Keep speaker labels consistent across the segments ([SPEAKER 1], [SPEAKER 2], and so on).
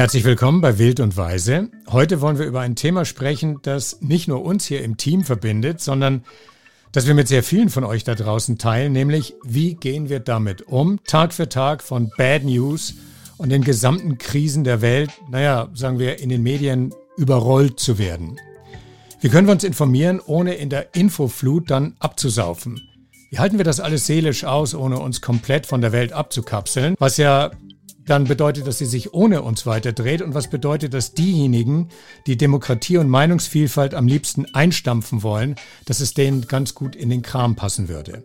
[SPEAKER 1] Herzlich willkommen bei Wild und Weise. Heute wollen wir über ein Thema sprechen, das nicht nur uns hier im Team verbindet, sondern das wir mit sehr vielen von euch da draußen teilen, nämlich wie gehen wir damit um, Tag für Tag von Bad News und den gesamten Krisen der Welt, naja, sagen wir, in den Medien überrollt zu werden. Wie können wir uns informieren, ohne in der Infoflut dann abzusaufen? Wie halten wir das alles seelisch aus, ohne uns komplett von der Welt abzukapseln? Was ja dann bedeutet, dass sie sich ohne uns weiterdreht. Und was bedeutet, dass diejenigen, die Demokratie und Meinungsvielfalt am liebsten einstampfen wollen, dass es denen ganz gut in den Kram passen würde?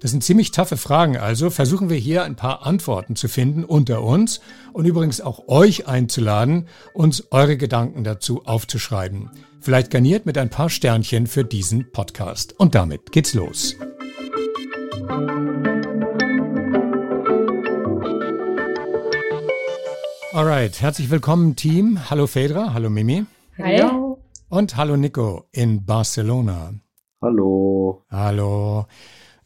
[SPEAKER 1] Das sind ziemlich taffe Fragen also. Versuchen wir hier ein paar Antworten zu finden unter uns und übrigens auch euch einzuladen, uns eure Gedanken dazu aufzuschreiben. Vielleicht garniert mit ein paar Sternchen für diesen Podcast. Und damit geht's los. Alright, herzlich willkommen Team. Hallo Fedra, hallo Mimi.
[SPEAKER 2] Hallo.
[SPEAKER 1] Und hallo Nico in Barcelona.
[SPEAKER 3] Hallo.
[SPEAKER 1] Hallo.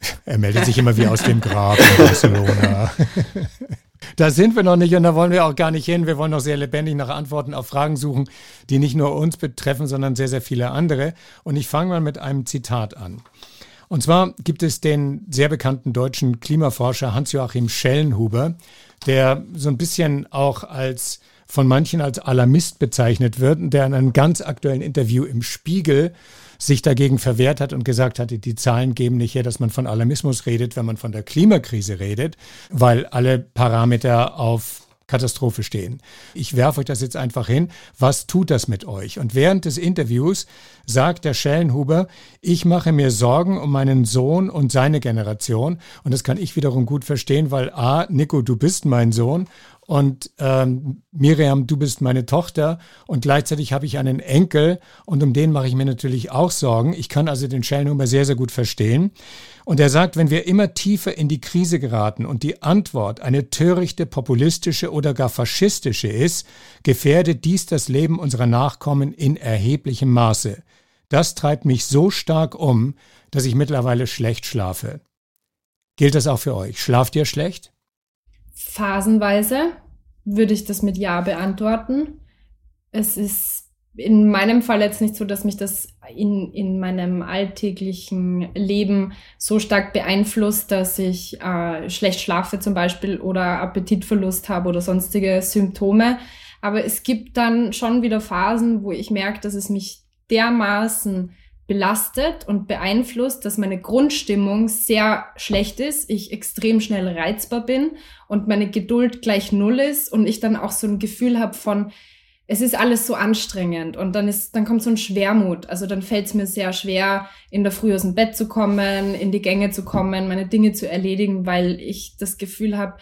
[SPEAKER 1] Er meldet sich immer wie aus dem Grab in Barcelona. Da sind wir noch nicht und da wollen wir auch gar nicht hin. Wir wollen noch sehr lebendig nach Antworten auf Fragen suchen, die nicht nur uns betreffen, sondern sehr, sehr viele andere. Und ich fange mal mit einem Zitat an. Und zwar gibt es den sehr bekannten deutschen Klimaforscher Hans-Joachim Schellenhuber, der so ein bisschen auch als von manchen als Alarmist bezeichnet wird und der in einem ganz aktuellen Interview im Spiegel sich dagegen verwehrt hat und gesagt hatte, die Zahlen geben nicht her, dass man von Alarmismus redet, wenn man von der Klimakrise redet, weil alle Parameter auf Katastrophe stehen. Ich werfe euch das jetzt einfach hin. Was tut das mit euch? Und während des Interviews sagt der Schellenhuber, ich mache mir Sorgen um meinen Sohn und seine Generation. Und das kann ich wiederum gut verstehen, weil A, Nico, du bist mein Sohn und ähm, Miriam, du bist meine Tochter und gleichzeitig habe ich einen Enkel und um den mache ich mir natürlich auch Sorgen. Ich kann also den Schellenhuber sehr, sehr gut verstehen. Und er sagt, wenn wir immer tiefer in die Krise geraten und die Antwort eine törichte, populistische oder gar faschistische ist, gefährdet dies das Leben unserer Nachkommen in erheblichem Maße. Das treibt mich so stark um, dass ich mittlerweile schlecht schlafe. Gilt das auch für euch? Schlaft ihr schlecht?
[SPEAKER 2] Phasenweise würde ich das mit Ja beantworten. Es ist in meinem Fall jetzt nicht so, dass mich das in, in meinem alltäglichen Leben so stark beeinflusst, dass ich äh, schlecht schlafe zum Beispiel oder Appetitverlust habe oder sonstige Symptome. Aber es gibt dann schon wieder Phasen, wo ich merke, dass es mich dermaßen belastet und beeinflusst, dass meine Grundstimmung sehr schlecht ist, ich extrem schnell reizbar bin und meine Geduld gleich null ist und ich dann auch so ein Gefühl habe von, es ist alles so anstrengend und dann ist, dann kommt so ein Schwermut. Also dann fällt es mir sehr schwer, in der Früh aus dem Bett zu kommen, in die Gänge zu kommen, meine Dinge zu erledigen, weil ich das Gefühl habe,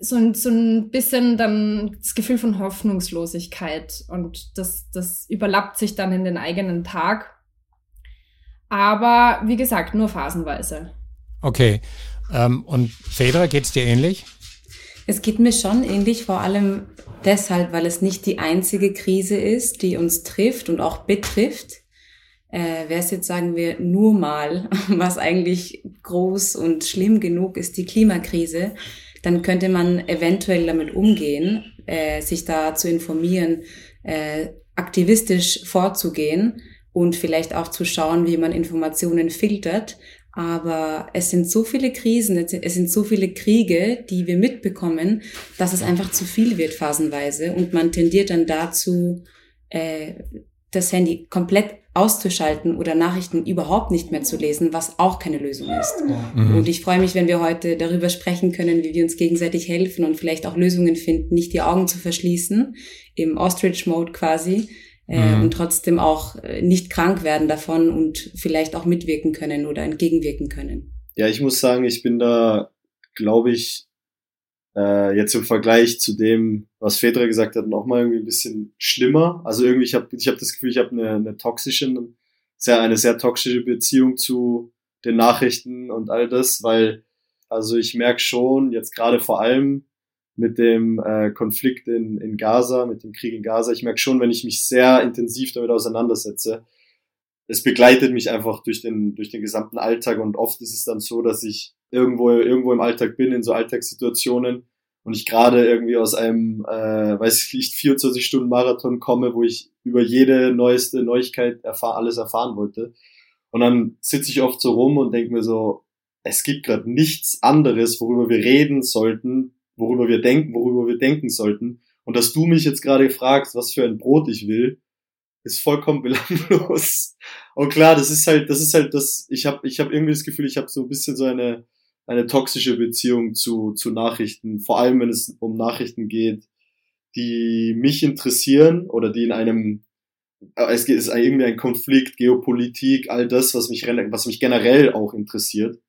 [SPEAKER 2] so ein, so ein bisschen dann das Gefühl von Hoffnungslosigkeit und das, das überlappt sich dann in den eigenen Tag aber wie gesagt, nur phasenweise.
[SPEAKER 1] Okay. Ähm, und Fedra, geht es dir ähnlich?
[SPEAKER 4] Es geht mir schon ähnlich, vor allem deshalb, weil es nicht die einzige Krise ist, die uns trifft und auch betrifft. Äh, Wäre es jetzt, sagen wir, nur mal, was eigentlich groß und schlimm genug ist, die Klimakrise, dann könnte man eventuell damit umgehen, äh, sich da zu informieren, äh, aktivistisch vorzugehen und vielleicht auch zu schauen, wie man Informationen filtert. Aber es sind so viele Krisen, es sind so viele Kriege, die wir mitbekommen, dass es einfach zu viel wird phasenweise und man tendiert dann dazu, äh, das Handy komplett auszuschalten oder Nachrichten überhaupt nicht mehr zu lesen, was auch keine Lösung ist. Mhm. Und ich freue mich, wenn wir heute darüber sprechen können, wie wir uns gegenseitig helfen und vielleicht auch Lösungen finden, nicht die Augen zu verschließen, im Ostrich-Mode quasi, äh, mhm. und trotzdem auch äh, nicht krank werden davon und vielleicht auch mitwirken können oder entgegenwirken können.
[SPEAKER 3] Ja, ich muss sagen, ich bin da, glaube ich, äh, jetzt im Vergleich zu dem, was Fedra gesagt hat, noch mal irgendwie ein bisschen schlimmer. Also irgendwie, ich habe ich hab das Gefühl, ich habe eine, eine toxische, sehr, eine sehr toxische Beziehung zu den Nachrichten und all das, weil also ich merke schon, jetzt gerade vor allem mit dem äh, Konflikt in, in Gaza, mit dem Krieg in Gaza. Ich merke schon, wenn ich mich sehr intensiv damit auseinandersetze, es begleitet mich einfach durch den, durch den gesamten Alltag und oft ist es dann so, dass ich irgendwo, irgendwo im Alltag bin, in so Alltagssituationen und ich gerade irgendwie aus einem, äh, weiß ich nicht, 24 Stunden Marathon komme, wo ich über jede neueste Neuigkeit erfahr alles erfahren wollte. Und dann sitze ich oft so rum und denke mir so, es gibt gerade nichts anderes, worüber wir reden sollten, worüber wir denken, worüber wir denken sollten. Und dass du mich jetzt gerade fragst, was für ein Brot ich will, ist vollkommen belanglos. Und klar, das ist halt, das ist halt das, ich habe ich hab irgendwie das Gefühl, ich habe so ein bisschen so eine, eine toxische Beziehung zu, zu Nachrichten, vor allem wenn es um Nachrichten geht, die mich interessieren oder die in einem, äh, es ist irgendwie ein Konflikt, Geopolitik, all das, was mich, was mich generell auch interessiert.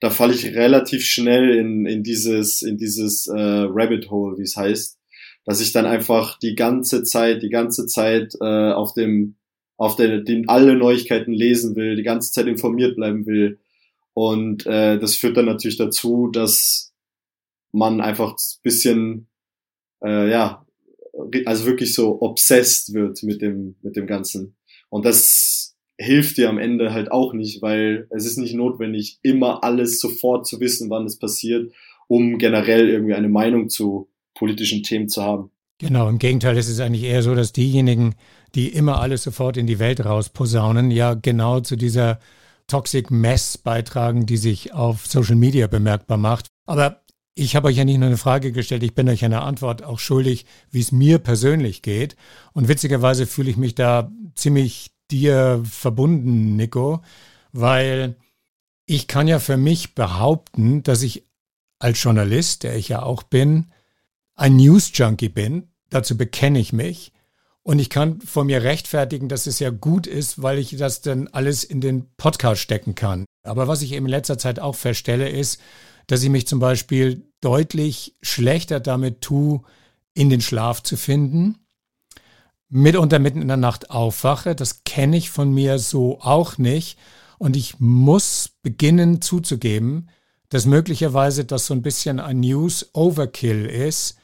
[SPEAKER 3] Da falle ich relativ schnell in, in dieses, in dieses äh, Rabbit Hole, wie es heißt dass ich dann einfach die ganze Zeit, die ganze Zeit äh, auf dem, auf der, den alle Neuigkeiten lesen will, die ganze Zeit informiert bleiben will. Und äh, das führt dann natürlich dazu, dass man einfach ein bisschen, äh, ja, also wirklich so obsessed wird mit dem, mit dem Ganzen. Und das hilft dir am Ende halt auch nicht, weil es ist nicht notwendig, immer alles sofort zu wissen, wann es passiert, um generell irgendwie eine Meinung zu politischen Themen zu haben.
[SPEAKER 1] Genau, im Gegenteil, es ist eigentlich eher so, dass diejenigen, die immer alles sofort in die Welt rausposaunen, ja genau zu dieser Toxic Mess beitragen, die sich auf Social Media bemerkbar macht. Aber ich habe euch ja nicht nur eine Frage gestellt, ich bin euch eine Antwort auch schuldig, wie es mir persönlich geht. Und witzigerweise fühle ich mich da ziemlich dir verbunden, Nico, weil ich kann ja für mich behaupten, dass ich als Journalist, der ich ja auch bin, ein News-Junkie bin. Dazu bekenne ich mich. Und ich kann vor mir rechtfertigen, dass es ja gut ist, weil ich das dann alles in den Podcast stecken kann. Aber was ich eben in letzter Zeit auch feststelle, ist, dass ich mich zum Beispiel deutlich schlechter damit tue, in den Schlaf zu finden. Mitunter mitten in der Nacht aufwache. Das kenne ich von mir so auch nicht. Und ich muss beginnen zuzugeben, dass möglicherweise das so ein bisschen ein News Overkill ist,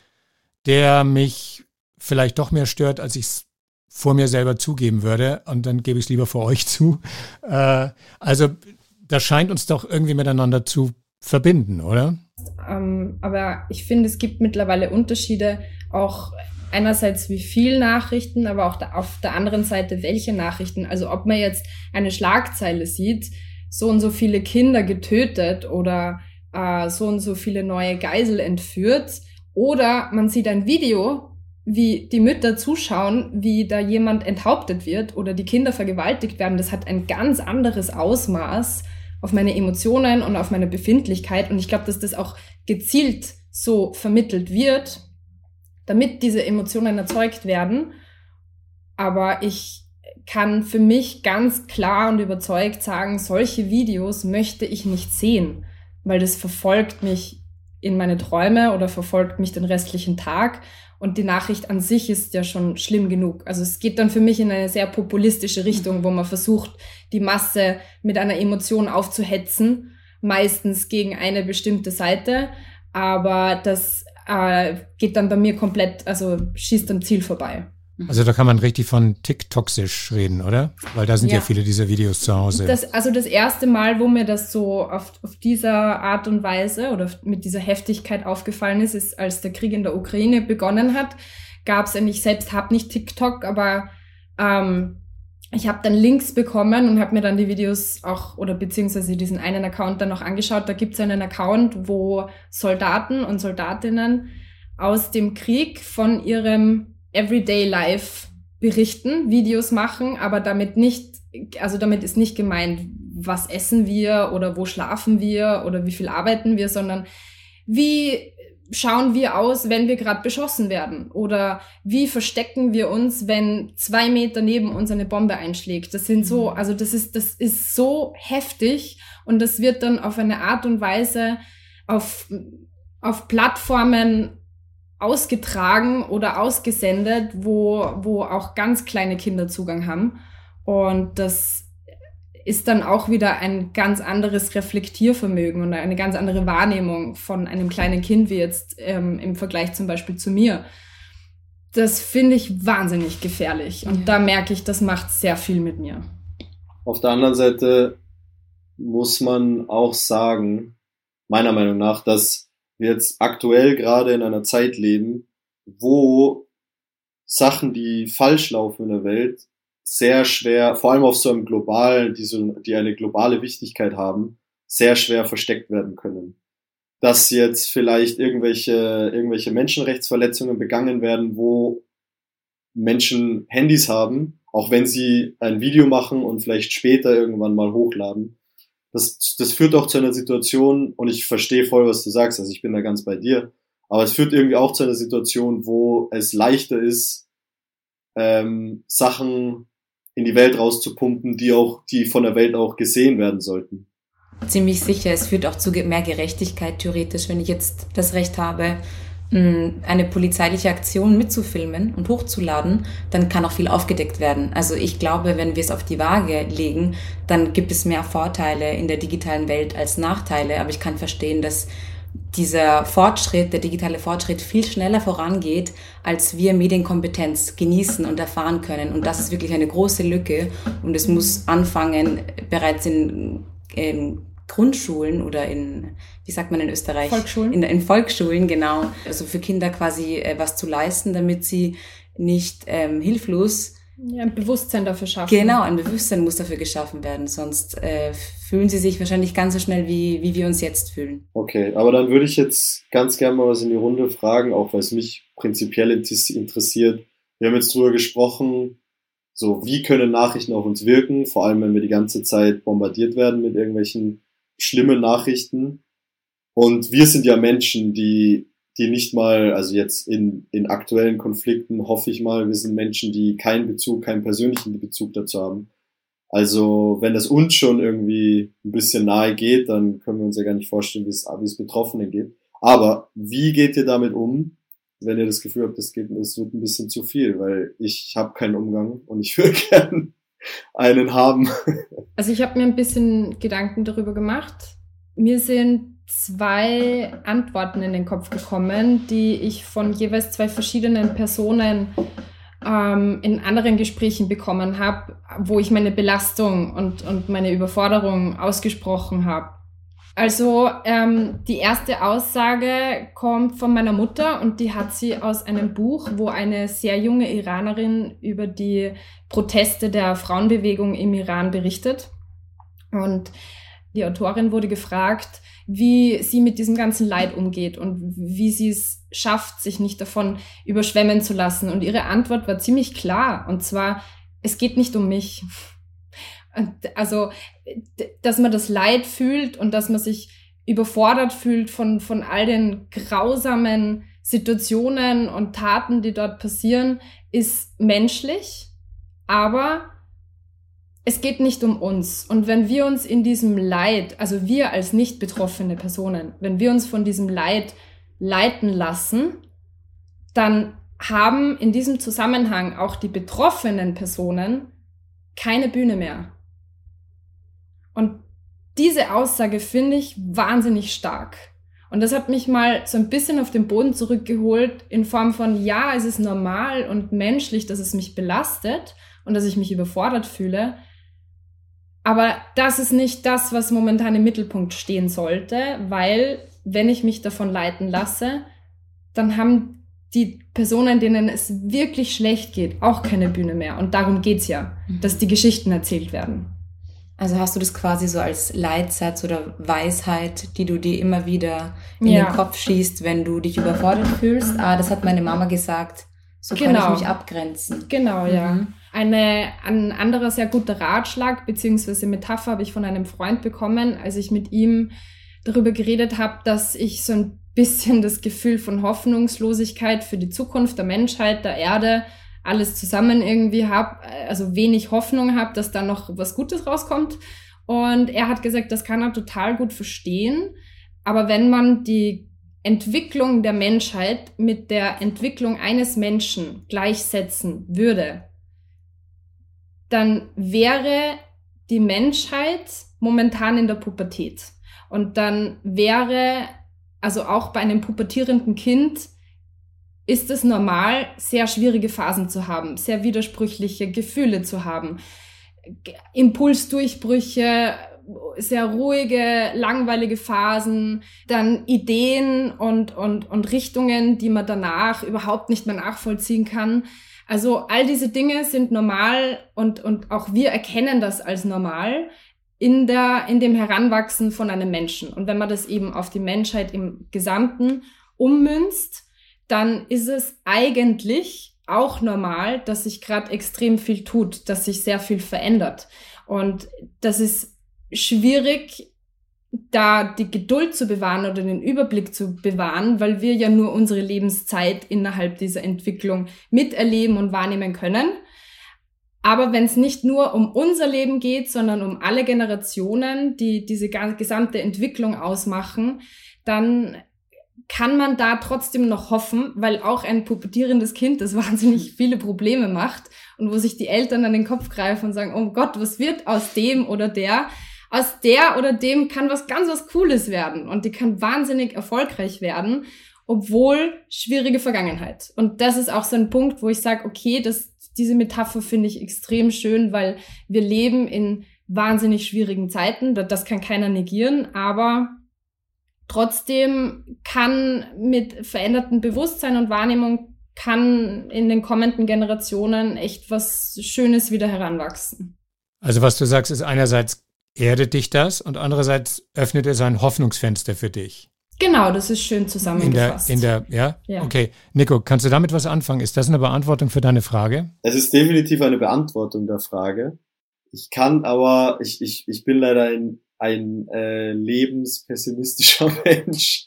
[SPEAKER 1] der mich vielleicht doch mehr stört, als ich es vor mir selber zugeben würde. Und dann gebe ich es lieber vor euch zu. Äh, also das scheint uns doch irgendwie miteinander zu verbinden, oder?
[SPEAKER 2] Ähm, aber ich finde, es gibt mittlerweile Unterschiede, auch einerseits wie viel Nachrichten, aber auch auf der anderen Seite welche Nachrichten. Also ob man jetzt eine Schlagzeile sieht, so und so viele Kinder getötet oder äh, so und so viele neue Geisel entführt, oder man sieht ein Video, wie die Mütter zuschauen, wie da jemand enthauptet wird oder die Kinder vergewaltigt werden. Das hat ein ganz anderes Ausmaß auf meine Emotionen und auf meine Befindlichkeit. Und ich glaube, dass das auch gezielt so vermittelt wird, damit diese Emotionen erzeugt werden. Aber ich kann für mich ganz klar und überzeugt sagen, solche Videos möchte ich nicht sehen, weil das verfolgt mich in meine Träume oder verfolgt mich den restlichen Tag. Und die Nachricht an sich ist ja schon schlimm genug. Also es geht dann für mich in eine sehr populistische Richtung, wo man versucht, die Masse mit einer Emotion aufzuhetzen, meistens gegen eine bestimmte Seite. Aber das äh, geht dann bei mir komplett, also schießt am Ziel vorbei.
[SPEAKER 1] Mhm. Also da kann man richtig von TikToxisch reden, oder? Weil da sind ja, ja viele dieser Videos zu Hause.
[SPEAKER 2] Das, also das erste Mal, wo mir das so auf, auf dieser Art und Weise oder mit dieser Heftigkeit aufgefallen ist, ist, als der Krieg in der Ukraine begonnen hat, gab es, ich selbst habe nicht TikTok, aber ähm, ich habe dann Links bekommen und habe mir dann die Videos auch oder beziehungsweise diesen einen Account dann noch angeschaut. Da gibt es einen Account, wo Soldaten und Soldatinnen aus dem Krieg von ihrem Everyday Life berichten, Videos machen, aber damit nicht, also damit ist nicht gemeint, was essen wir oder wo schlafen wir oder wie viel arbeiten wir, sondern wie schauen wir aus, wenn wir gerade beschossen werden? Oder wie verstecken wir uns, wenn zwei Meter neben uns eine Bombe einschlägt? Das sind so, mhm. also das ist, das ist so heftig und das wird dann auf eine Art und Weise auf, auf Plattformen ausgetragen oder ausgesendet, wo, wo auch ganz kleine Kinder Zugang haben. Und das ist dann auch wieder ein ganz anderes Reflektiervermögen und eine ganz andere Wahrnehmung von einem kleinen Kind wie jetzt ähm, im Vergleich zum Beispiel zu mir. Das finde ich wahnsinnig gefährlich und ja. da merke ich, das macht sehr viel mit mir.
[SPEAKER 3] Auf der anderen Seite muss man auch sagen, meiner Meinung nach, dass wir jetzt aktuell gerade in einer Zeit leben, wo Sachen, die falsch laufen in der Welt, sehr schwer, vor allem auf so einem globalen, die, so, die eine globale Wichtigkeit haben, sehr schwer versteckt werden können. Dass jetzt vielleicht irgendwelche, irgendwelche Menschenrechtsverletzungen begangen werden, wo Menschen Handys haben, auch wenn sie ein Video machen und vielleicht später irgendwann mal hochladen. Das, das führt auch zu einer Situation, und ich verstehe voll, was du sagst, also ich bin da ganz bei dir, aber es führt irgendwie auch zu einer Situation, wo es leichter ist, ähm, Sachen in die Welt rauszupumpen, die auch, die von der Welt auch gesehen werden sollten.
[SPEAKER 4] Ziemlich sicher, es führt auch zu mehr Gerechtigkeit theoretisch, wenn ich jetzt das Recht habe, eine polizeiliche Aktion mitzufilmen und hochzuladen, dann kann auch viel aufgedeckt werden. Also ich glaube, wenn wir es auf die Waage legen, dann gibt es mehr Vorteile in der digitalen Welt als Nachteile. Aber ich kann verstehen, dass dieser Fortschritt, der digitale Fortschritt viel schneller vorangeht, als wir Medienkompetenz genießen und erfahren können. Und das ist wirklich eine große Lücke. Und es muss anfangen, bereits in, in Grundschulen oder in, wie sagt man in Österreich?
[SPEAKER 2] Volksschulen.
[SPEAKER 4] In, in Volksschulen, genau. Also für Kinder quasi äh, was zu leisten, damit sie nicht ähm, hilflos
[SPEAKER 2] ja, ein Bewusstsein dafür schaffen.
[SPEAKER 4] Genau, ein Bewusstsein muss dafür geschaffen werden, sonst äh, fühlen sie sich wahrscheinlich ganz so schnell, wie, wie wir uns jetzt fühlen.
[SPEAKER 3] Okay, aber dann würde ich jetzt ganz gerne mal was in die Runde fragen, auch weil es mich prinzipiell interessiert. Wir haben jetzt drüber gesprochen, so wie können Nachrichten auf uns wirken, vor allem wenn wir die ganze Zeit bombardiert werden mit irgendwelchen schlimmen Nachrichten. Und wir sind ja Menschen, die die nicht mal, also jetzt in, in aktuellen Konflikten hoffe ich mal, wir sind Menschen, die keinen Bezug, keinen persönlichen Bezug dazu haben. Also wenn es uns schon irgendwie ein bisschen nahe geht, dann können wir uns ja gar nicht vorstellen, wie es, wie es Betroffenen geht. Aber wie geht ihr damit um, wenn ihr das Gefühl habt, es geht, es wird ein bisschen zu viel, weil ich habe keinen Umgang und ich würde gern einen haben.
[SPEAKER 2] Also ich habe mir ein bisschen Gedanken darüber gemacht. Mir sind zwei Antworten in den Kopf gekommen, die ich von jeweils zwei verschiedenen Personen ähm, in anderen Gesprächen bekommen habe, wo ich meine Belastung und, und meine Überforderung ausgesprochen habe. Also ähm, die erste Aussage kommt von meiner Mutter und die hat sie aus einem Buch, wo eine sehr junge Iranerin über die Proteste der Frauenbewegung im Iran berichtet. Und die Autorin wurde gefragt, wie sie mit diesem ganzen Leid umgeht und wie sie es schafft, sich nicht davon überschwemmen zu lassen. Und ihre Antwort war ziemlich klar. Und zwar, es geht nicht um mich. Also, dass man das Leid fühlt und dass man sich überfordert fühlt von, von all den grausamen Situationen und Taten, die dort passieren, ist menschlich. Aber es geht nicht um uns. Und wenn wir uns in diesem Leid, also wir als nicht betroffene Personen, wenn wir uns von diesem Leid leiten lassen, dann haben in diesem Zusammenhang auch die betroffenen Personen keine Bühne mehr. Und diese Aussage finde ich wahnsinnig stark. Und das hat mich mal so ein bisschen auf den Boden zurückgeholt in Form von, ja, es ist normal und menschlich, dass es mich belastet und dass ich mich überfordert fühle. Aber das ist nicht das, was momentan im Mittelpunkt stehen sollte, weil wenn ich mich davon leiten lasse, dann haben die Personen, denen es wirklich schlecht geht, auch keine Bühne mehr. Und darum geht's ja, mhm. dass die Geschichten erzählt werden.
[SPEAKER 4] Also hast du das quasi so als Leitsatz oder Weisheit, die du dir immer wieder in ja. den Kopf schießt, wenn du dich überfordert fühlst? Ah, das hat meine Mama gesagt. So genau. kann ich genau. mich abgrenzen.
[SPEAKER 2] Genau, ja. Eine, ein anderer sehr guter Ratschlag beziehungsweise Metapher habe ich von einem Freund bekommen, als ich mit ihm darüber geredet habe, dass ich so ein bisschen das Gefühl von Hoffnungslosigkeit für die Zukunft der Menschheit, der Erde, alles zusammen irgendwie habe, also wenig Hoffnung habe, dass da noch was Gutes rauskommt. Und er hat gesagt, das kann er total gut verstehen. Aber wenn man die Entwicklung der Menschheit mit der Entwicklung eines Menschen gleichsetzen würde, dann wäre die Menschheit momentan in der Pubertät. Und dann wäre, also auch bei einem pubertierenden Kind, ist es normal, sehr schwierige Phasen zu haben, sehr widersprüchliche Gefühle zu haben, Impulsdurchbrüche, sehr ruhige, langweilige Phasen, dann Ideen und, und, und Richtungen, die man danach überhaupt nicht mehr nachvollziehen kann. Also all diese Dinge sind normal und, und auch wir erkennen das als normal in der, in dem Heranwachsen von einem Menschen. Und wenn man das eben auf die Menschheit im Gesamten ummünzt, dann ist es eigentlich auch normal, dass sich gerade extrem viel tut, dass sich sehr viel verändert. Und das ist schwierig, da die Geduld zu bewahren oder den Überblick zu bewahren, weil wir ja nur unsere Lebenszeit innerhalb dieser Entwicklung miterleben und wahrnehmen können. Aber wenn es nicht nur um unser Leben geht, sondern um alle Generationen, die diese gesamte Entwicklung ausmachen, dann kann man da trotzdem noch hoffen, weil auch ein pubertierendes Kind, das wahnsinnig viele Probleme macht und wo sich die Eltern an den Kopf greifen und sagen, oh Gott, was wird aus dem oder der? Aus der oder dem kann was ganz was Cooles werden und die kann wahnsinnig erfolgreich werden, obwohl schwierige Vergangenheit. Und das ist auch so ein Punkt, wo ich sage, okay, das, diese Metapher finde ich extrem schön, weil wir leben in wahnsinnig schwierigen Zeiten. Das kann keiner negieren, aber Trotzdem kann mit verändertem Bewusstsein und Wahrnehmung kann in den kommenden Generationen echt was Schönes wieder heranwachsen.
[SPEAKER 1] Also was du sagst, ist einerseits erdet dich das und andererseits öffnet es ein Hoffnungsfenster für dich.
[SPEAKER 2] Genau, das ist schön zusammengefasst.
[SPEAKER 1] In der, in der ja? ja? Okay. Nico, kannst du damit was anfangen? Ist das eine Beantwortung für deine Frage?
[SPEAKER 3] Es ist definitiv eine Beantwortung der Frage. Ich kann aber, ich, ich, ich bin leider in ein äh, lebenspessimistischer Mensch.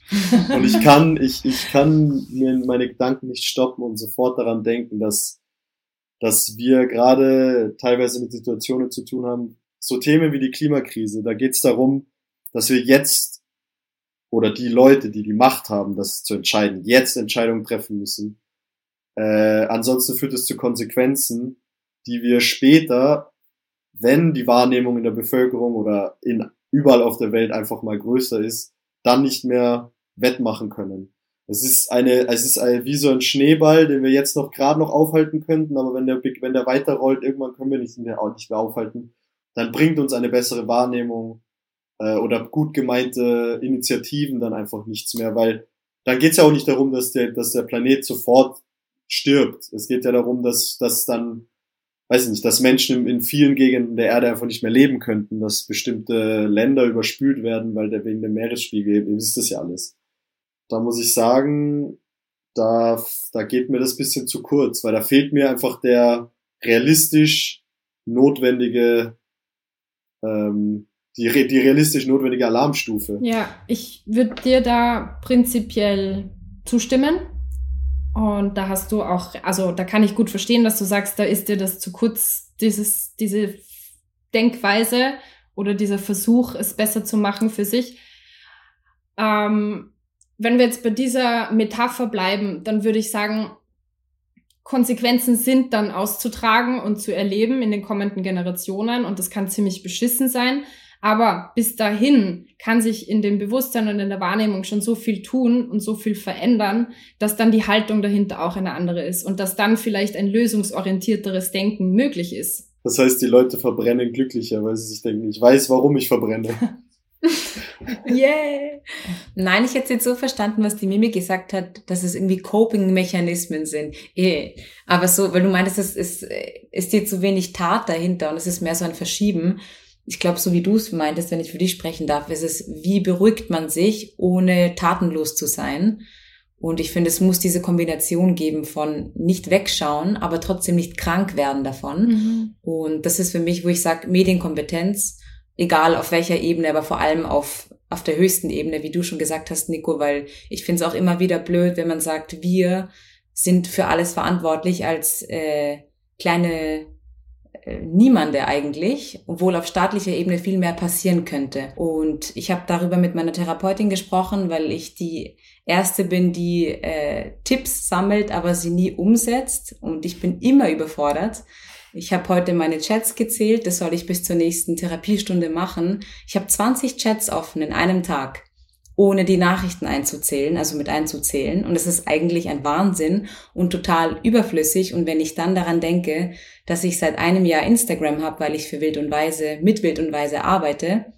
[SPEAKER 3] Und ich kann, ich, ich kann mir meine Gedanken nicht stoppen und sofort daran denken, dass, dass wir gerade teilweise mit Situationen zu tun haben, so Themen wie die Klimakrise. Da geht es darum, dass wir jetzt oder die Leute, die die Macht haben, das zu entscheiden, jetzt Entscheidungen treffen müssen. Äh, ansonsten führt es zu Konsequenzen, die wir später, wenn die Wahrnehmung in der Bevölkerung oder in überall auf der Welt einfach mal größer ist, dann nicht mehr wettmachen können. Es ist eine, es ist eine, wie so ein Schneeball, den wir jetzt noch gerade noch aufhalten könnten, aber wenn der, wenn der weiterrollt, irgendwann können wir nicht mehr, nicht mehr aufhalten. Dann bringt uns eine bessere Wahrnehmung äh, oder gut gemeinte Initiativen dann einfach nichts mehr, weil dann geht es ja auch nicht darum, dass der, dass der Planet sofort stirbt. Es geht ja darum, dass, dass dann weiß ich nicht, dass Menschen in, in vielen Gegenden der Erde einfach nicht mehr leben könnten, dass bestimmte Länder überspült werden, weil der wegen dem Meeresspiegel, ihr wisst das ja alles. Da muss ich sagen, da, da geht mir das bisschen zu kurz, weil da fehlt mir einfach der realistisch notwendige, ähm, die, die realistisch notwendige Alarmstufe.
[SPEAKER 2] Ja, ich würde dir da prinzipiell zustimmen. Und da hast du auch, also da kann ich gut verstehen, dass du sagst, da ist dir das zu kurz, dieses, diese Denkweise oder dieser Versuch, es besser zu machen für sich. Ähm, wenn wir jetzt bei dieser Metapher bleiben, dann würde ich sagen, Konsequenzen sind dann auszutragen und zu erleben in den kommenden Generationen und das kann ziemlich beschissen sein. Aber bis dahin kann sich in dem Bewusstsein und in der Wahrnehmung schon so viel tun und so viel verändern, dass dann die Haltung dahinter auch eine andere ist und dass dann vielleicht ein lösungsorientierteres Denken möglich ist.
[SPEAKER 3] Das heißt, die Leute verbrennen glücklicher, weil sie sich denken, ich weiß, warum ich verbrenne.
[SPEAKER 4] yeah! Nein, ich hätte jetzt so verstanden, was die Mimi gesagt hat, dass es irgendwie Coping-Mechanismen sind. Eh, aber so, weil du meintest, es ist, es steht zu wenig Tat dahinter und es ist mehr so ein Verschieben ich glaube, so wie du es meintest, wenn ich für dich sprechen darf, ist es, wie beruhigt man sich, ohne tatenlos zu sein. Und ich finde, es muss diese Kombination geben von nicht wegschauen, aber trotzdem nicht krank werden davon. Mhm. Und das ist für mich, wo ich sage, Medienkompetenz, egal auf welcher Ebene, aber vor allem auf, auf der höchsten Ebene, wie du schon gesagt hast, Nico, weil ich finde es auch immer wieder blöd, wenn man sagt, wir sind für alles verantwortlich als äh, kleine äh, niemande eigentlich, obwohl auf staatlicher Ebene viel mehr passieren könnte. Und ich habe darüber mit meiner Therapeutin gesprochen, weil ich die erste bin, die äh, Tipps sammelt, aber sie nie umsetzt. Und ich bin immer überfordert. Ich habe heute meine Chats gezählt, das soll ich bis zur nächsten Therapiestunde machen. Ich habe 20 Chats offen in einem Tag ohne die Nachrichten einzuzählen, also mit einzuzählen. Und es ist eigentlich ein Wahnsinn und total überflüssig. Und wenn ich dann daran denke, dass ich seit einem Jahr Instagram habe, weil ich für Wild und Weise, mit Wild und Weise arbeite,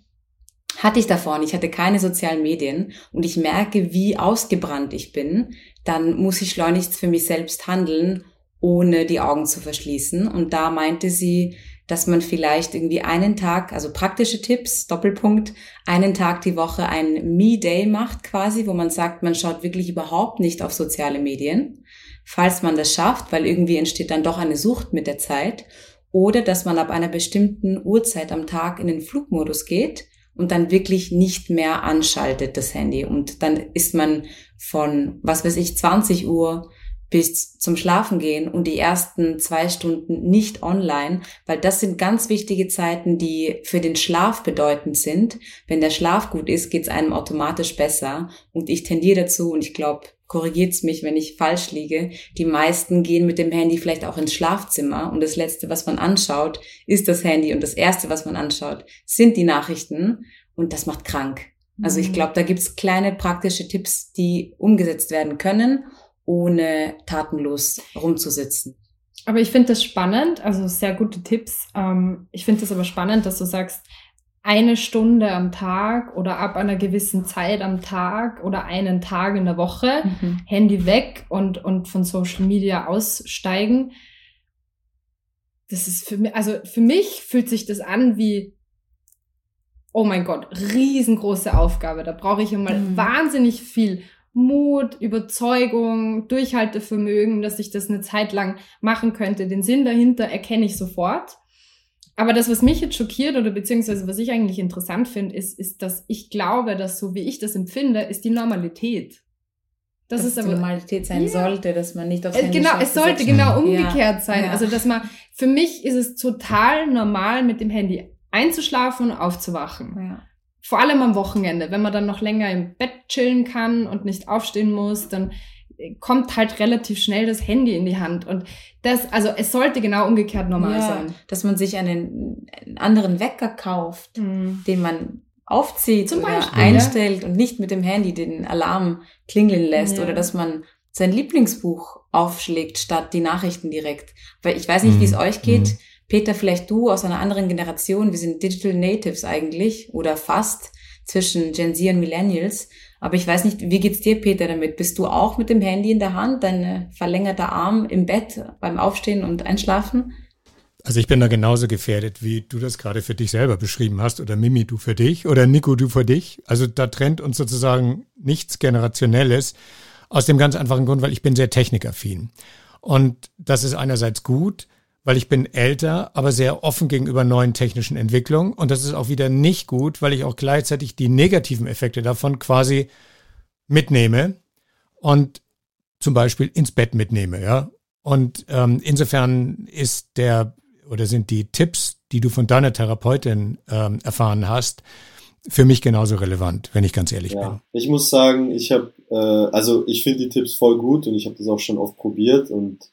[SPEAKER 4] hatte ich davon, ich hatte keine sozialen Medien und ich merke, wie ausgebrannt ich bin, dann muss ich schleunigst für mich selbst handeln, ohne die Augen zu verschließen. Und da meinte sie, dass man vielleicht irgendwie einen Tag, also praktische Tipps, Doppelpunkt, einen Tag die Woche ein Me-Day macht quasi, wo man sagt, man schaut wirklich überhaupt nicht auf soziale Medien, falls man das schafft, weil irgendwie entsteht dann doch eine Sucht mit der Zeit. Oder dass man ab einer bestimmten Uhrzeit am Tag in den Flugmodus geht und dann wirklich nicht mehr anschaltet das Handy. Und dann ist man von, was weiß ich, 20 Uhr bis zum Schlafen gehen und die ersten zwei Stunden nicht online, weil das sind ganz wichtige Zeiten, die für den Schlaf bedeutend sind. Wenn der Schlaf gut ist, geht es einem automatisch besser. Und ich tendiere dazu, und ich glaube, korrigiert's mich, wenn ich falsch liege, die meisten gehen mit dem Handy vielleicht auch ins Schlafzimmer und das Letzte, was man anschaut, ist das Handy und das Erste, was man anschaut, sind die Nachrichten und das macht krank. Also ich mhm. glaube, da gibt's kleine praktische Tipps, die umgesetzt werden können ohne tatenlos rumzusitzen.
[SPEAKER 2] Aber ich finde das spannend, also sehr gute Tipps. Ähm, ich finde das aber spannend, dass du sagst, eine Stunde am Tag oder ab einer gewissen Zeit am Tag oder einen Tag in der Woche mhm. Handy weg und, und von Social Media aussteigen. Das ist für mich, also für mich fühlt sich das an wie, oh mein Gott, riesengroße Aufgabe. Da brauche ich immer mhm. wahnsinnig viel Mut, Überzeugung, Durchhaltevermögen, dass ich das eine Zeit lang machen könnte. Den Sinn dahinter erkenne ich sofort. Aber das, was mich jetzt schockiert oder beziehungsweise was ich eigentlich interessant finde, ist, ist, dass ich glaube, dass so wie ich das empfinde, ist die Normalität.
[SPEAKER 4] Das dass ist aber, die Normalität sein yeah. sollte, dass man nicht aufs äh,
[SPEAKER 2] Handy Genau, es sollte genau umgekehrt ja. sein. Ja. Also, dass man, für mich ist es total normal, mit dem Handy einzuschlafen und aufzuwachen. Ja vor allem am Wochenende, wenn man dann noch länger im Bett chillen kann und nicht aufstehen muss, dann äh, kommt halt relativ schnell das Handy in die Hand. Und das, also es sollte genau umgekehrt normal ja, sein.
[SPEAKER 4] Dass man sich einen, anderen Wecker kauft, mhm. den man aufzieht Zum oder Beispiel, einstellt ja. und nicht mit dem Handy den Alarm klingeln lässt ja. oder dass man sein Lieblingsbuch aufschlägt statt die Nachrichten direkt. Weil ich weiß nicht, mhm. wie es euch geht. Mhm. Peter, vielleicht du aus einer anderen Generation, wir sind Digital Natives eigentlich oder fast zwischen Gen Z und Millennials. Aber ich weiß nicht, wie geht's dir, Peter, damit? Bist du auch mit dem Handy in der Hand, dein verlängerter Arm im Bett beim Aufstehen und Einschlafen?
[SPEAKER 1] Also ich bin da genauso gefährdet, wie du das gerade für dich selber beschrieben hast oder Mimi, du für dich oder Nico, du für dich. Also da trennt uns sozusagen nichts Generationelles aus dem ganz einfachen Grund, weil ich bin sehr technikaffin. Und das ist einerseits gut, weil ich bin älter, aber sehr offen gegenüber neuen technischen Entwicklungen. Und das ist auch wieder nicht gut, weil ich auch gleichzeitig die negativen Effekte davon quasi mitnehme und zum Beispiel ins Bett mitnehme, ja. Und ähm, insofern ist der oder sind die Tipps, die du von deiner Therapeutin ähm, erfahren hast, für mich genauso relevant, wenn ich ganz ehrlich ja. bin.
[SPEAKER 3] Ich muss sagen, ich habe, äh, also ich finde die Tipps voll gut und ich habe das auch schon oft probiert und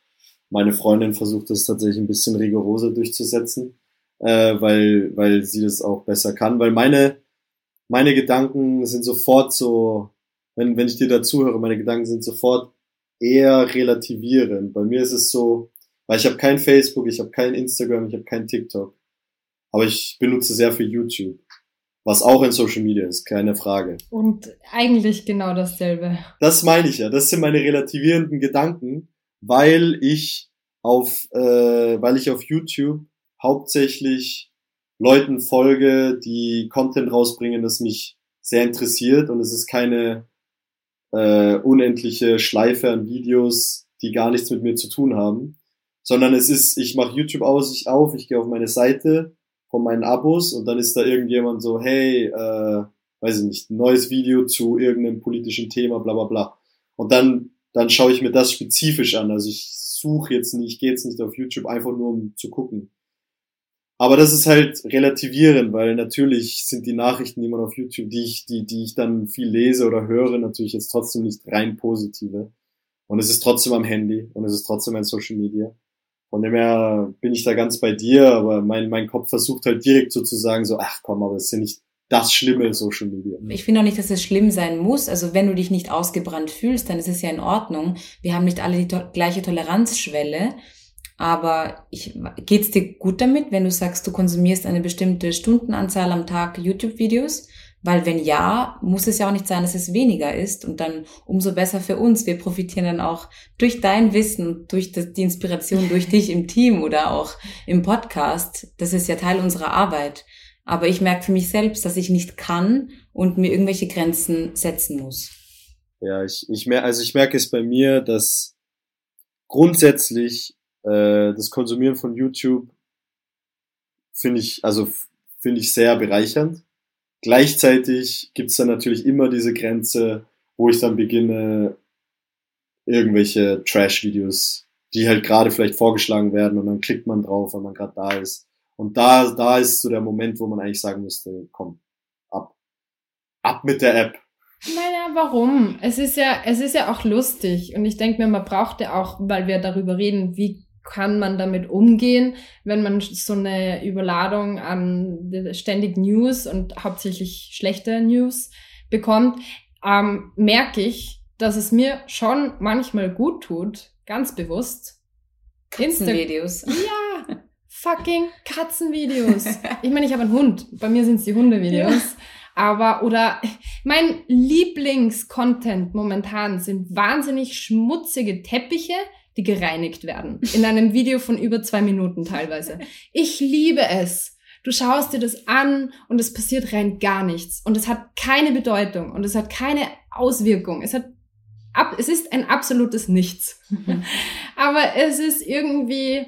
[SPEAKER 3] meine Freundin versucht das tatsächlich ein bisschen rigoroser durchzusetzen, äh, weil, weil sie das auch besser kann. Weil meine, meine Gedanken sind sofort so, wenn, wenn ich dir dazuhöre, meine Gedanken sind sofort eher relativierend. Bei mir ist es so, weil ich habe kein Facebook, ich habe kein Instagram, ich habe kein TikTok. Aber ich benutze sehr viel YouTube. Was auch in Social Media ist, keine Frage.
[SPEAKER 2] Und eigentlich genau dasselbe.
[SPEAKER 3] Das meine ich ja. Das sind meine relativierenden Gedanken weil ich auf, äh, weil ich auf YouTube hauptsächlich Leuten folge, die Content rausbringen, das mich sehr interessiert und es ist keine äh, unendliche Schleife an Videos, die gar nichts mit mir zu tun haben, sondern es ist, ich mache YouTube aus, ich auf, ich gehe auf meine Seite von meinen Abos und dann ist da irgendjemand so, hey, äh, weiß ich nicht, neues Video zu irgendeinem politischen Thema, bla bla bla. Und dann dann schaue ich mir das spezifisch an. Also ich suche jetzt nicht, ich gehe jetzt nicht auf YouTube einfach nur um zu gucken. Aber das ist halt relativierend, weil natürlich sind die Nachrichten, die man auf YouTube, die ich, die, die ich dann viel lese oder höre, natürlich jetzt trotzdem nicht rein positive. Und es ist trotzdem am Handy und es ist trotzdem ein Social Media. Von dem her bin ich da ganz bei dir, aber mein, mein Kopf versucht halt direkt so zu sagen, so, ach komm, aber ist ja nicht das Schlimme in Social Media.
[SPEAKER 4] Ich finde auch nicht, dass es schlimm sein muss. Also wenn du dich nicht ausgebrannt fühlst, dann ist es ja in Ordnung. Wir haben nicht alle die to gleiche Toleranzschwelle. Aber ich, geht's dir gut damit, wenn du sagst, du konsumierst eine bestimmte Stundenanzahl am Tag YouTube-Videos? Weil wenn ja, muss es ja auch nicht sein, dass es weniger ist und dann umso besser für uns. Wir profitieren dann auch durch dein Wissen, durch das, die Inspiration durch dich im Team oder auch im Podcast. Das ist ja Teil unserer Arbeit. Aber ich merke für mich selbst, dass ich nicht kann und mir irgendwelche Grenzen setzen muss.
[SPEAKER 3] Ja, ich, ich merke, also ich merke es bei mir, dass grundsätzlich äh, das Konsumieren von YouTube finde ich, also finde ich sehr bereichernd Gleichzeitig gibt es dann natürlich immer diese Grenze, wo ich dann beginne, irgendwelche Trash-Videos, die halt gerade vielleicht vorgeschlagen werden und dann klickt man drauf, wenn man gerade da ist. Und da, da ist so der Moment, wo man eigentlich sagen müsste, komm, ab. Ab mit der App.
[SPEAKER 2] Naja, warum? Es ist ja, es ist ja auch lustig. Und ich denke mir, man braucht ja auch, weil wir darüber reden, wie kann man damit umgehen, wenn man so eine Überladung an ständig News und hauptsächlich schlechte News bekommt, ähm, merke ich, dass es mir schon manchmal gut tut, ganz bewusst.
[SPEAKER 4] Katzenvideos.
[SPEAKER 2] Ja, fucking Katzenvideos. Ich meine, ich habe einen Hund. Bei mir sind es die Hundevideos. Ja. Aber, oder mein Lieblingscontent momentan sind wahnsinnig schmutzige Teppiche, die gereinigt werden. In einem Video von über zwei Minuten teilweise. Ich liebe es. Du schaust dir das an und es passiert rein gar nichts. Und es hat keine Bedeutung und es hat keine Auswirkung. Es hat ab, es ist ein absolutes Nichts. aber es ist irgendwie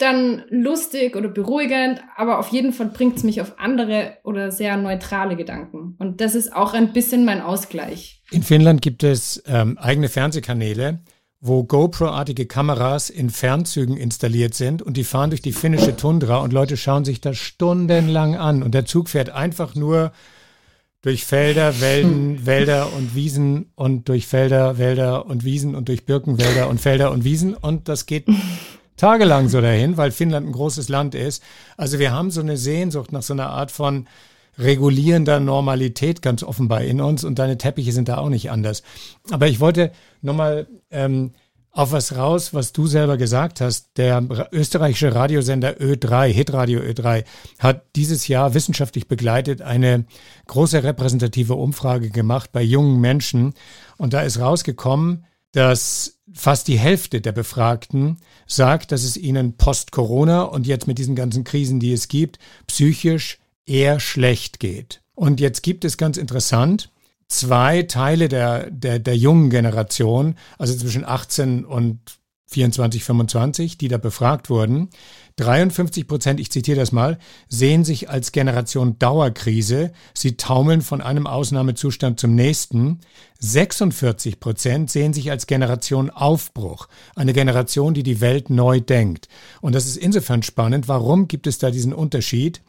[SPEAKER 2] dann lustig oder beruhigend, aber auf jeden Fall bringt es mich auf andere oder sehr neutrale Gedanken. Und das ist auch ein bisschen mein Ausgleich.
[SPEAKER 1] In Finnland gibt es ähm, eigene Fernsehkanäle, wo GoPro-artige Kameras in Fernzügen installiert sind und die fahren durch die finnische Tundra und Leute schauen sich das stundenlang an und der Zug fährt einfach nur durch Felder, Wälden, Wälder und Wiesen und durch Felder, Wälder und Wiesen und durch Birkenwälder und Felder und Wiesen und das geht tagelang so dahin, weil Finnland ein großes Land ist. Also wir haben so eine Sehnsucht nach so einer Art von regulierender Normalität ganz offenbar in uns und deine Teppiche sind da auch nicht anders. Aber ich wollte nochmal ähm, auf was raus, was du selber gesagt hast. Der österreichische Radiosender Ö3, Hitradio Ö3, hat dieses Jahr wissenschaftlich begleitet eine große repräsentative Umfrage gemacht bei jungen Menschen. Und da ist rausgekommen, dass fast die Hälfte der Befragten sagt, dass es ihnen post-Corona und jetzt mit diesen ganzen Krisen, die es gibt, psychisch eher schlecht geht. Und jetzt gibt es ganz interessant zwei Teile der, der, der jungen Generation, also zwischen 18 und 24, 25, die da befragt wurden. 53 Prozent, ich zitiere das mal, sehen sich als Generation Dauerkrise. Sie taumeln von einem Ausnahmezustand zum nächsten. 46 Prozent sehen sich als Generation Aufbruch. Eine Generation, die die Welt neu denkt. Und das ist insofern spannend. Warum gibt es da diesen Unterschied?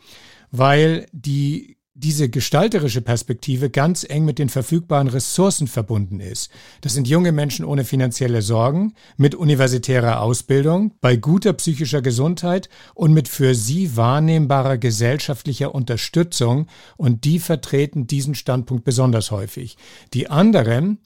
[SPEAKER 1] weil die diese gestalterische Perspektive ganz eng mit den verfügbaren Ressourcen verbunden ist. Das sind junge Menschen ohne finanzielle Sorgen, mit universitärer Ausbildung, bei guter psychischer Gesundheit und mit für sie wahrnehmbarer gesellschaftlicher Unterstützung und die vertreten diesen Standpunkt besonders häufig. Die anderen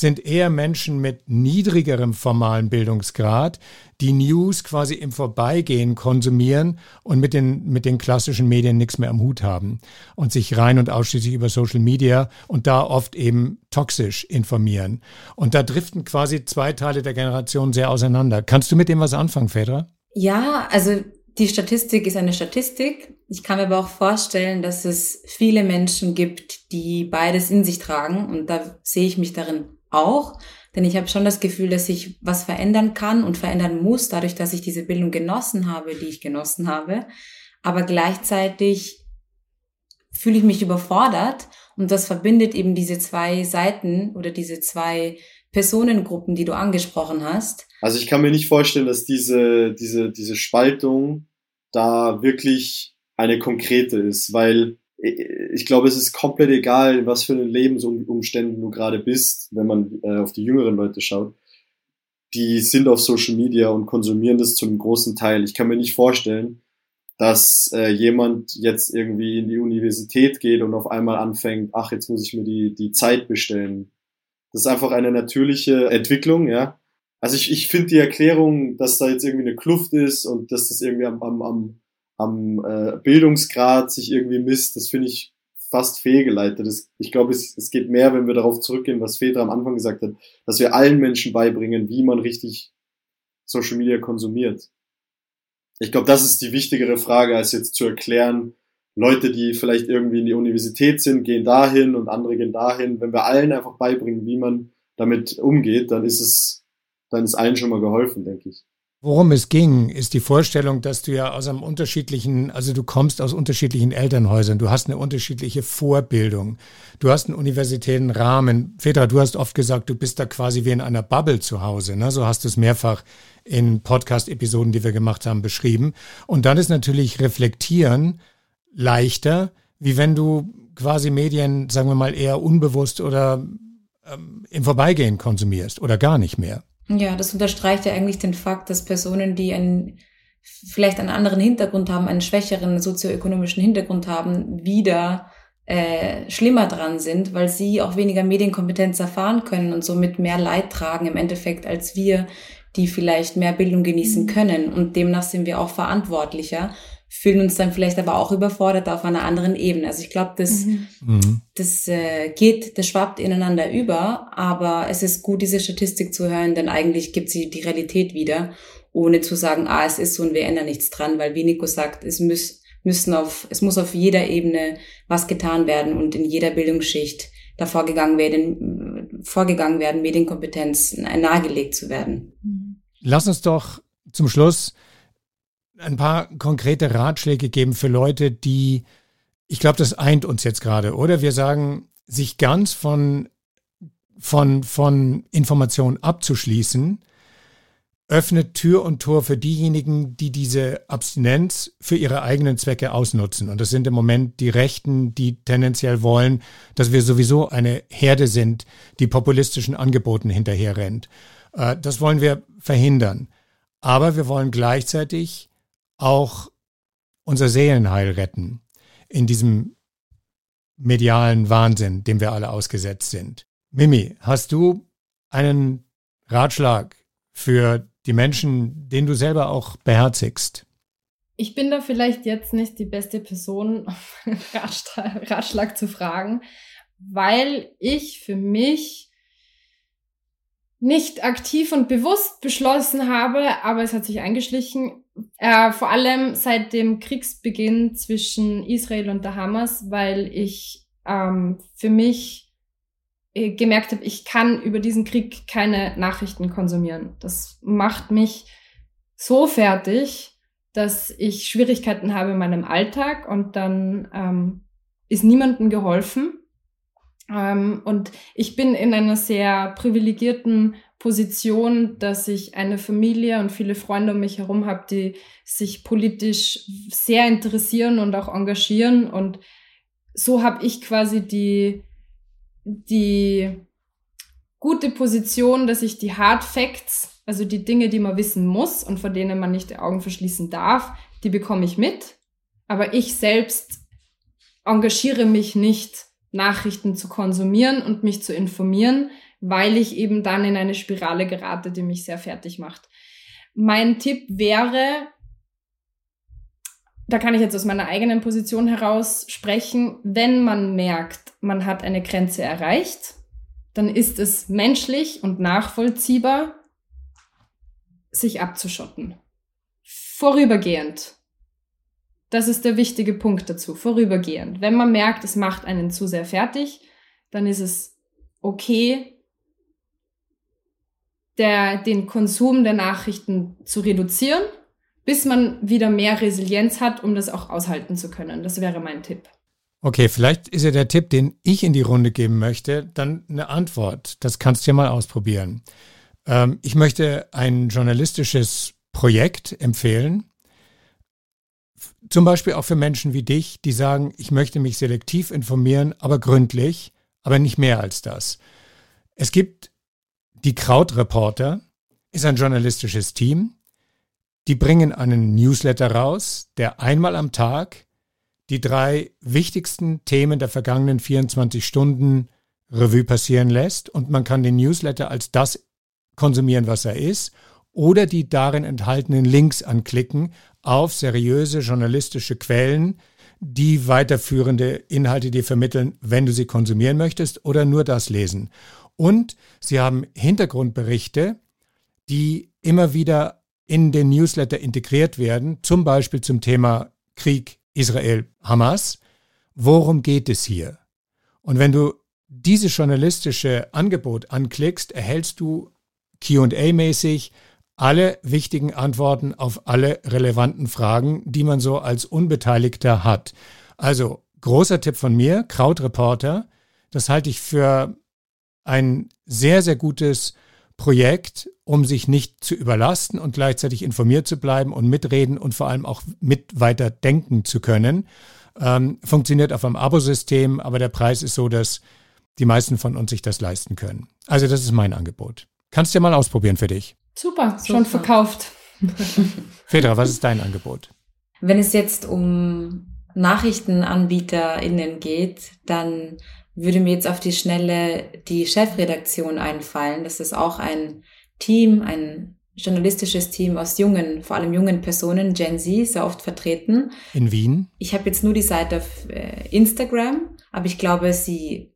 [SPEAKER 1] sind eher Menschen mit niedrigerem formalen Bildungsgrad, die News quasi im Vorbeigehen konsumieren und mit den, mit den klassischen Medien nichts mehr am Hut haben und sich rein und ausschließlich über Social Media und da oft eben toxisch informieren. Und da driften quasi zwei Teile der Generation sehr auseinander. Kannst du mit dem was anfangen, Fedra?
[SPEAKER 4] Ja, also die Statistik ist eine Statistik. Ich kann mir aber auch vorstellen, dass es viele Menschen gibt, die beides in sich tragen und da sehe ich mich darin auch, denn ich habe schon das Gefühl, dass ich was verändern kann und verändern muss, dadurch, dass ich diese Bildung genossen habe, die ich genossen habe. Aber gleichzeitig fühle ich mich überfordert und das verbindet eben diese zwei Seiten oder diese zwei Personengruppen, die du angesprochen hast.
[SPEAKER 3] Also ich kann mir nicht vorstellen, dass diese, diese, diese Spaltung da wirklich eine konkrete ist, weil ich glaube, es ist komplett egal, was für einen Lebensumständen du gerade bist, wenn man äh, auf die jüngeren Leute schaut. Die sind auf Social Media und konsumieren das zum großen Teil. Ich kann mir nicht vorstellen, dass äh, jemand jetzt irgendwie in die Universität geht und auf einmal anfängt, ach, jetzt muss ich mir die, die Zeit bestellen. Das ist einfach eine natürliche Entwicklung, ja. Also ich, ich finde die Erklärung, dass da jetzt irgendwie eine Kluft ist und dass das irgendwie am, am, am am äh, Bildungsgrad sich irgendwie misst, das finde ich fast fehlgeleitet. Das, ich glaube, es, es geht mehr, wenn wir darauf zurückgehen, was Fedra am Anfang gesagt hat, dass wir allen Menschen beibringen, wie man richtig Social Media konsumiert. Ich glaube, das ist die wichtigere Frage, als jetzt zu erklären, Leute, die vielleicht irgendwie in die Universität sind, gehen dahin und andere gehen dahin. Wenn wir allen einfach beibringen, wie man damit umgeht, dann ist es, dann ist allen schon mal geholfen, denke ich.
[SPEAKER 1] Worum es ging, ist die Vorstellung, dass du ja aus einem unterschiedlichen, also du kommst aus unterschiedlichen Elternhäusern, du hast eine unterschiedliche Vorbildung, du hast einen universitären Rahmen. Petra, du hast oft gesagt, du bist da quasi wie in einer Bubble zu Hause, ne? so hast du es mehrfach in Podcast-Episoden, die wir gemacht haben, beschrieben. Und dann ist natürlich Reflektieren leichter, wie wenn du quasi Medien, sagen wir mal, eher unbewusst oder ähm, im Vorbeigehen konsumierst oder gar nicht mehr.
[SPEAKER 4] Ja, das unterstreicht ja eigentlich den Fakt, dass Personen, die einen vielleicht einen anderen Hintergrund haben, einen schwächeren sozioökonomischen Hintergrund haben, wieder äh, schlimmer dran sind, weil sie auch weniger Medienkompetenz erfahren können und somit mehr Leid tragen im Endeffekt als wir, die vielleicht mehr Bildung genießen mhm. können. Und demnach sind wir auch verantwortlicher fühlen uns dann vielleicht aber auch überfordert auf einer anderen Ebene. Also ich glaube, das, mhm. mhm. das äh, geht, das schwappt ineinander über, aber es ist gut, diese Statistik zu hören, denn eigentlich gibt sie die Realität wieder, ohne zu sagen, ah, es ist so und wir ändern nichts dran, weil wie Nico sagt, es muss, müssen auf, es muss auf jeder Ebene was getan werden und in jeder Bildungsschicht davor gegangen werden, vorgegangen werden, Medienkompetenz nahegelegt zu werden.
[SPEAKER 1] Lass uns doch zum Schluss ein paar konkrete Ratschläge geben für Leute, die, ich glaube, das eint uns jetzt gerade, oder? Wir sagen, sich ganz von, von, von Informationen abzuschließen, öffnet Tür und Tor für diejenigen, die diese Abstinenz für ihre eigenen Zwecke ausnutzen. Und das sind im Moment die Rechten, die tendenziell wollen, dass wir sowieso eine Herde sind, die populistischen Angeboten hinterherrennt. Äh, das wollen wir verhindern. Aber wir wollen gleichzeitig auch unser Seelenheil retten in diesem medialen Wahnsinn, dem wir alle ausgesetzt sind. Mimi, hast du einen Ratschlag für die Menschen, den du selber auch beherzigst?
[SPEAKER 2] Ich bin da vielleicht jetzt nicht die beste Person, Ratschlag zu fragen, weil ich für mich nicht aktiv und bewusst beschlossen habe, aber es hat sich eingeschlichen, äh, vor allem seit dem Kriegsbeginn zwischen Israel und der Hamas, weil ich ähm, für mich äh, gemerkt habe, ich kann über diesen Krieg keine Nachrichten konsumieren. Das macht mich so fertig, dass ich Schwierigkeiten habe in meinem Alltag und dann ähm, ist niemandem geholfen. Ähm, und ich bin in einer sehr privilegierten Position, dass ich eine Familie und viele Freunde um mich herum habe, die sich politisch sehr interessieren und auch engagieren. Und so habe ich quasi die, die gute Position, dass ich die Hard Facts, also die Dinge, die man wissen muss und vor denen man nicht die Augen verschließen darf, die bekomme ich mit. Aber ich selbst engagiere mich nicht Nachrichten zu konsumieren und mich zu informieren, weil ich eben dann in eine Spirale gerate, die mich sehr fertig macht. Mein Tipp wäre, da kann ich jetzt aus meiner eigenen Position heraus sprechen, wenn man merkt, man hat eine Grenze erreicht, dann ist es menschlich und nachvollziehbar, sich abzuschotten. Vorübergehend. Das ist der wichtige Punkt dazu, vorübergehend. Wenn man merkt, es macht einen zu sehr fertig, dann ist es okay, der, den Konsum der Nachrichten zu reduzieren, bis man wieder mehr Resilienz hat, um das auch aushalten zu können. Das wäre mein Tipp.
[SPEAKER 1] Okay, vielleicht ist ja der Tipp, den ich in die Runde geben möchte, dann eine Antwort. Das kannst du ja mal ausprobieren. Ähm, ich möchte ein journalistisches Projekt empfehlen, zum Beispiel auch für Menschen wie dich, die sagen, ich möchte mich selektiv informieren, aber gründlich, aber nicht mehr als das. Es gibt die Krautreporter, ist ein journalistisches Team. Die bringen einen Newsletter raus, der einmal am Tag die drei wichtigsten Themen der vergangenen 24 Stunden Revue passieren lässt und man kann den Newsletter als das konsumieren, was er ist, oder die darin enthaltenen Links anklicken auf seriöse journalistische Quellen, die weiterführende Inhalte dir vermitteln, wenn du sie konsumieren möchtest oder nur das lesen. Und sie haben Hintergrundberichte, die immer wieder in den Newsletter integriert werden, zum Beispiel zum Thema Krieg Israel-Hamas. Worum geht es hier? Und wenn du dieses journalistische Angebot anklickst, erhältst du QA-mäßig alle wichtigen Antworten auf alle relevanten Fragen, die man so als Unbeteiligter hat. Also großer Tipp von mir, Krautreporter. Das halte ich für ein sehr, sehr gutes Projekt, um sich nicht zu überlasten und gleichzeitig informiert zu bleiben und mitreden und vor allem auch mit weiter denken zu können. Ähm, funktioniert auf einem Abosystem, aber der Preis ist so, dass die meisten von uns sich das leisten können. Also das ist mein Angebot. Kannst du ja mal ausprobieren für dich.
[SPEAKER 2] Super, Super. schon verkauft.
[SPEAKER 1] Fedra, was ist dein Angebot?
[SPEAKER 4] Wenn es jetzt um NachrichtenanbieterInnen geht, dann würde mir jetzt auf die Schnelle die Chefredaktion einfallen. Das ist auch ein Team, ein journalistisches Team aus jungen, vor allem jungen Personen, Gen Z, sehr oft vertreten.
[SPEAKER 1] In Wien?
[SPEAKER 4] Ich habe jetzt nur die Seite auf äh, Instagram, aber ich glaube, sie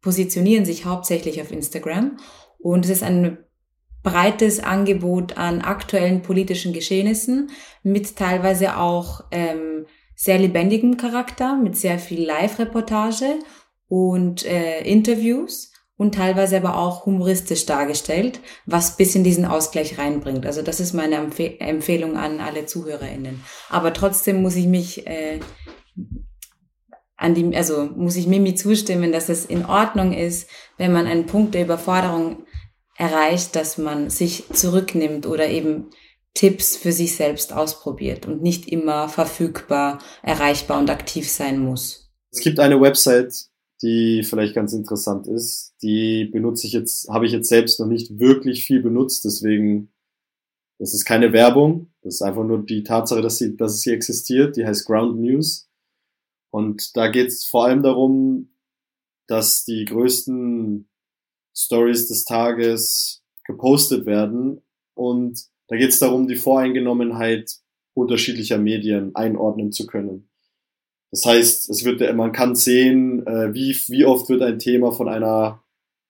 [SPEAKER 4] positionieren sich hauptsächlich auf Instagram. Und es ist ein breites Angebot an aktuellen politischen Geschehnissen mit teilweise auch ähm, sehr lebendigem Charakter, mit sehr viel Live-Reportage und äh, Interviews und teilweise aber auch humoristisch dargestellt, was bis in diesen Ausgleich reinbringt. Also das ist meine Empf Empfehlung an alle ZuhörerInnen. Aber trotzdem muss ich mich äh, an die, also muss ich Mimi zustimmen, dass es in Ordnung ist, wenn man einen Punkt der Überforderung erreicht, dass man sich zurücknimmt oder eben Tipps für sich selbst ausprobiert und nicht immer verfügbar, erreichbar und aktiv sein muss.
[SPEAKER 3] Es gibt eine Website, die vielleicht ganz interessant ist. Die benutze ich jetzt, habe ich jetzt selbst noch nicht wirklich viel benutzt, deswegen, das ist keine Werbung. Das ist einfach nur die Tatsache, dass sie, dass sie existiert. Die heißt Ground News. Und da geht es vor allem darum, dass die größten Stories des Tages gepostet werden. Und da geht es darum, die Voreingenommenheit unterschiedlicher Medien einordnen zu können. Das heißt, es wird, man kann sehen, äh, wie, wie oft wird ein Thema von einer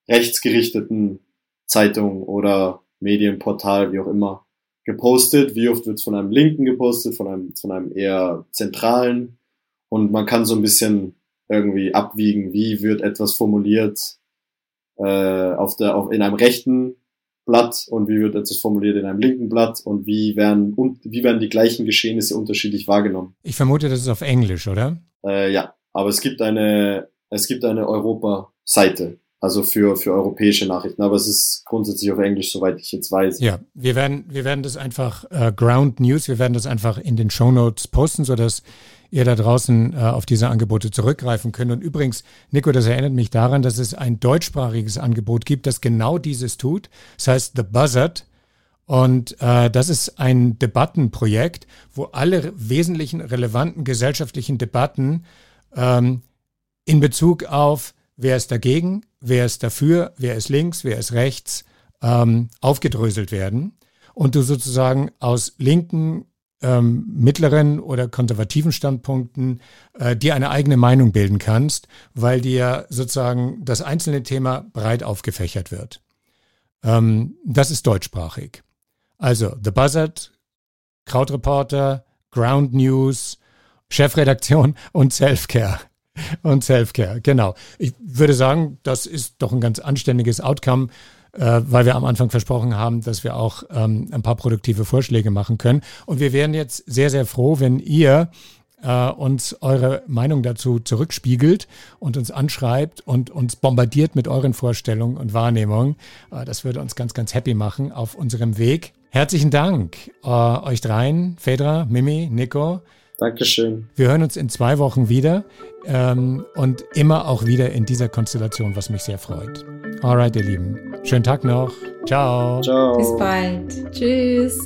[SPEAKER 3] rechtsgerichteten Zeitung oder Medienportal, wie auch immer, gepostet, wie oft wird es von einem Linken gepostet, von einem, von einem eher zentralen. Und man kann so ein bisschen irgendwie abwiegen, wie wird etwas formuliert äh, auf der, auf, in einem rechten Blatt und wie wird etwas formuliert in einem linken Blatt und wie werden, und wie werden die gleichen Geschehnisse unterschiedlich wahrgenommen.
[SPEAKER 1] Ich vermute, das ist auf Englisch, oder?
[SPEAKER 3] Äh, ja, aber es gibt eine, es gibt eine Europa-Seite, also für, für europäische Nachrichten, aber es ist grundsätzlich auf Englisch, soweit ich jetzt weiß.
[SPEAKER 1] Ja, wir werden, wir werden das einfach, äh, Ground News, wir werden das einfach in den Show Notes posten, sodass ihr da draußen äh, auf diese Angebote zurückgreifen könnt. Und übrigens, Nico, das erinnert mich daran, dass es ein deutschsprachiges Angebot gibt, das genau dieses tut. Das heißt The Buzzard. Und äh, das ist ein Debattenprojekt, wo alle wesentlichen relevanten gesellschaftlichen Debatten ähm, in Bezug auf wer ist dagegen, wer ist dafür, wer ist links, wer ist rechts, ähm, aufgedröselt werden. Und du sozusagen aus linken, ähm, mittleren oder konservativen Standpunkten äh, dir eine eigene Meinung bilden kannst, weil dir sozusagen das einzelne Thema breit aufgefächert wird. Ähm, das ist deutschsprachig. Also The Buzzard, Krautreporter, Ground News, Chefredaktion und Selfcare. Und Selfcare, genau. Ich würde sagen, das ist doch ein ganz anständiges Outcome äh, weil wir am Anfang versprochen haben, dass wir auch ähm, ein paar produktive Vorschläge machen können. Und wir wären jetzt sehr, sehr froh, wenn ihr äh, uns eure Meinung dazu zurückspiegelt und uns anschreibt und uns bombardiert mit euren Vorstellungen und Wahrnehmungen. Äh, das würde uns ganz, ganz happy machen auf unserem Weg. Herzlichen Dank äh, euch dreien, Fedra, Mimi, Nico.
[SPEAKER 3] Dankeschön.
[SPEAKER 1] Wir hören uns in zwei Wochen wieder ähm, und immer auch wieder in dieser Konstellation, was mich sehr freut. Alright, ihr Lieben. Schönen Tag noch. Ciao.
[SPEAKER 3] Ciao.
[SPEAKER 4] Bis bald.
[SPEAKER 2] Tschüss.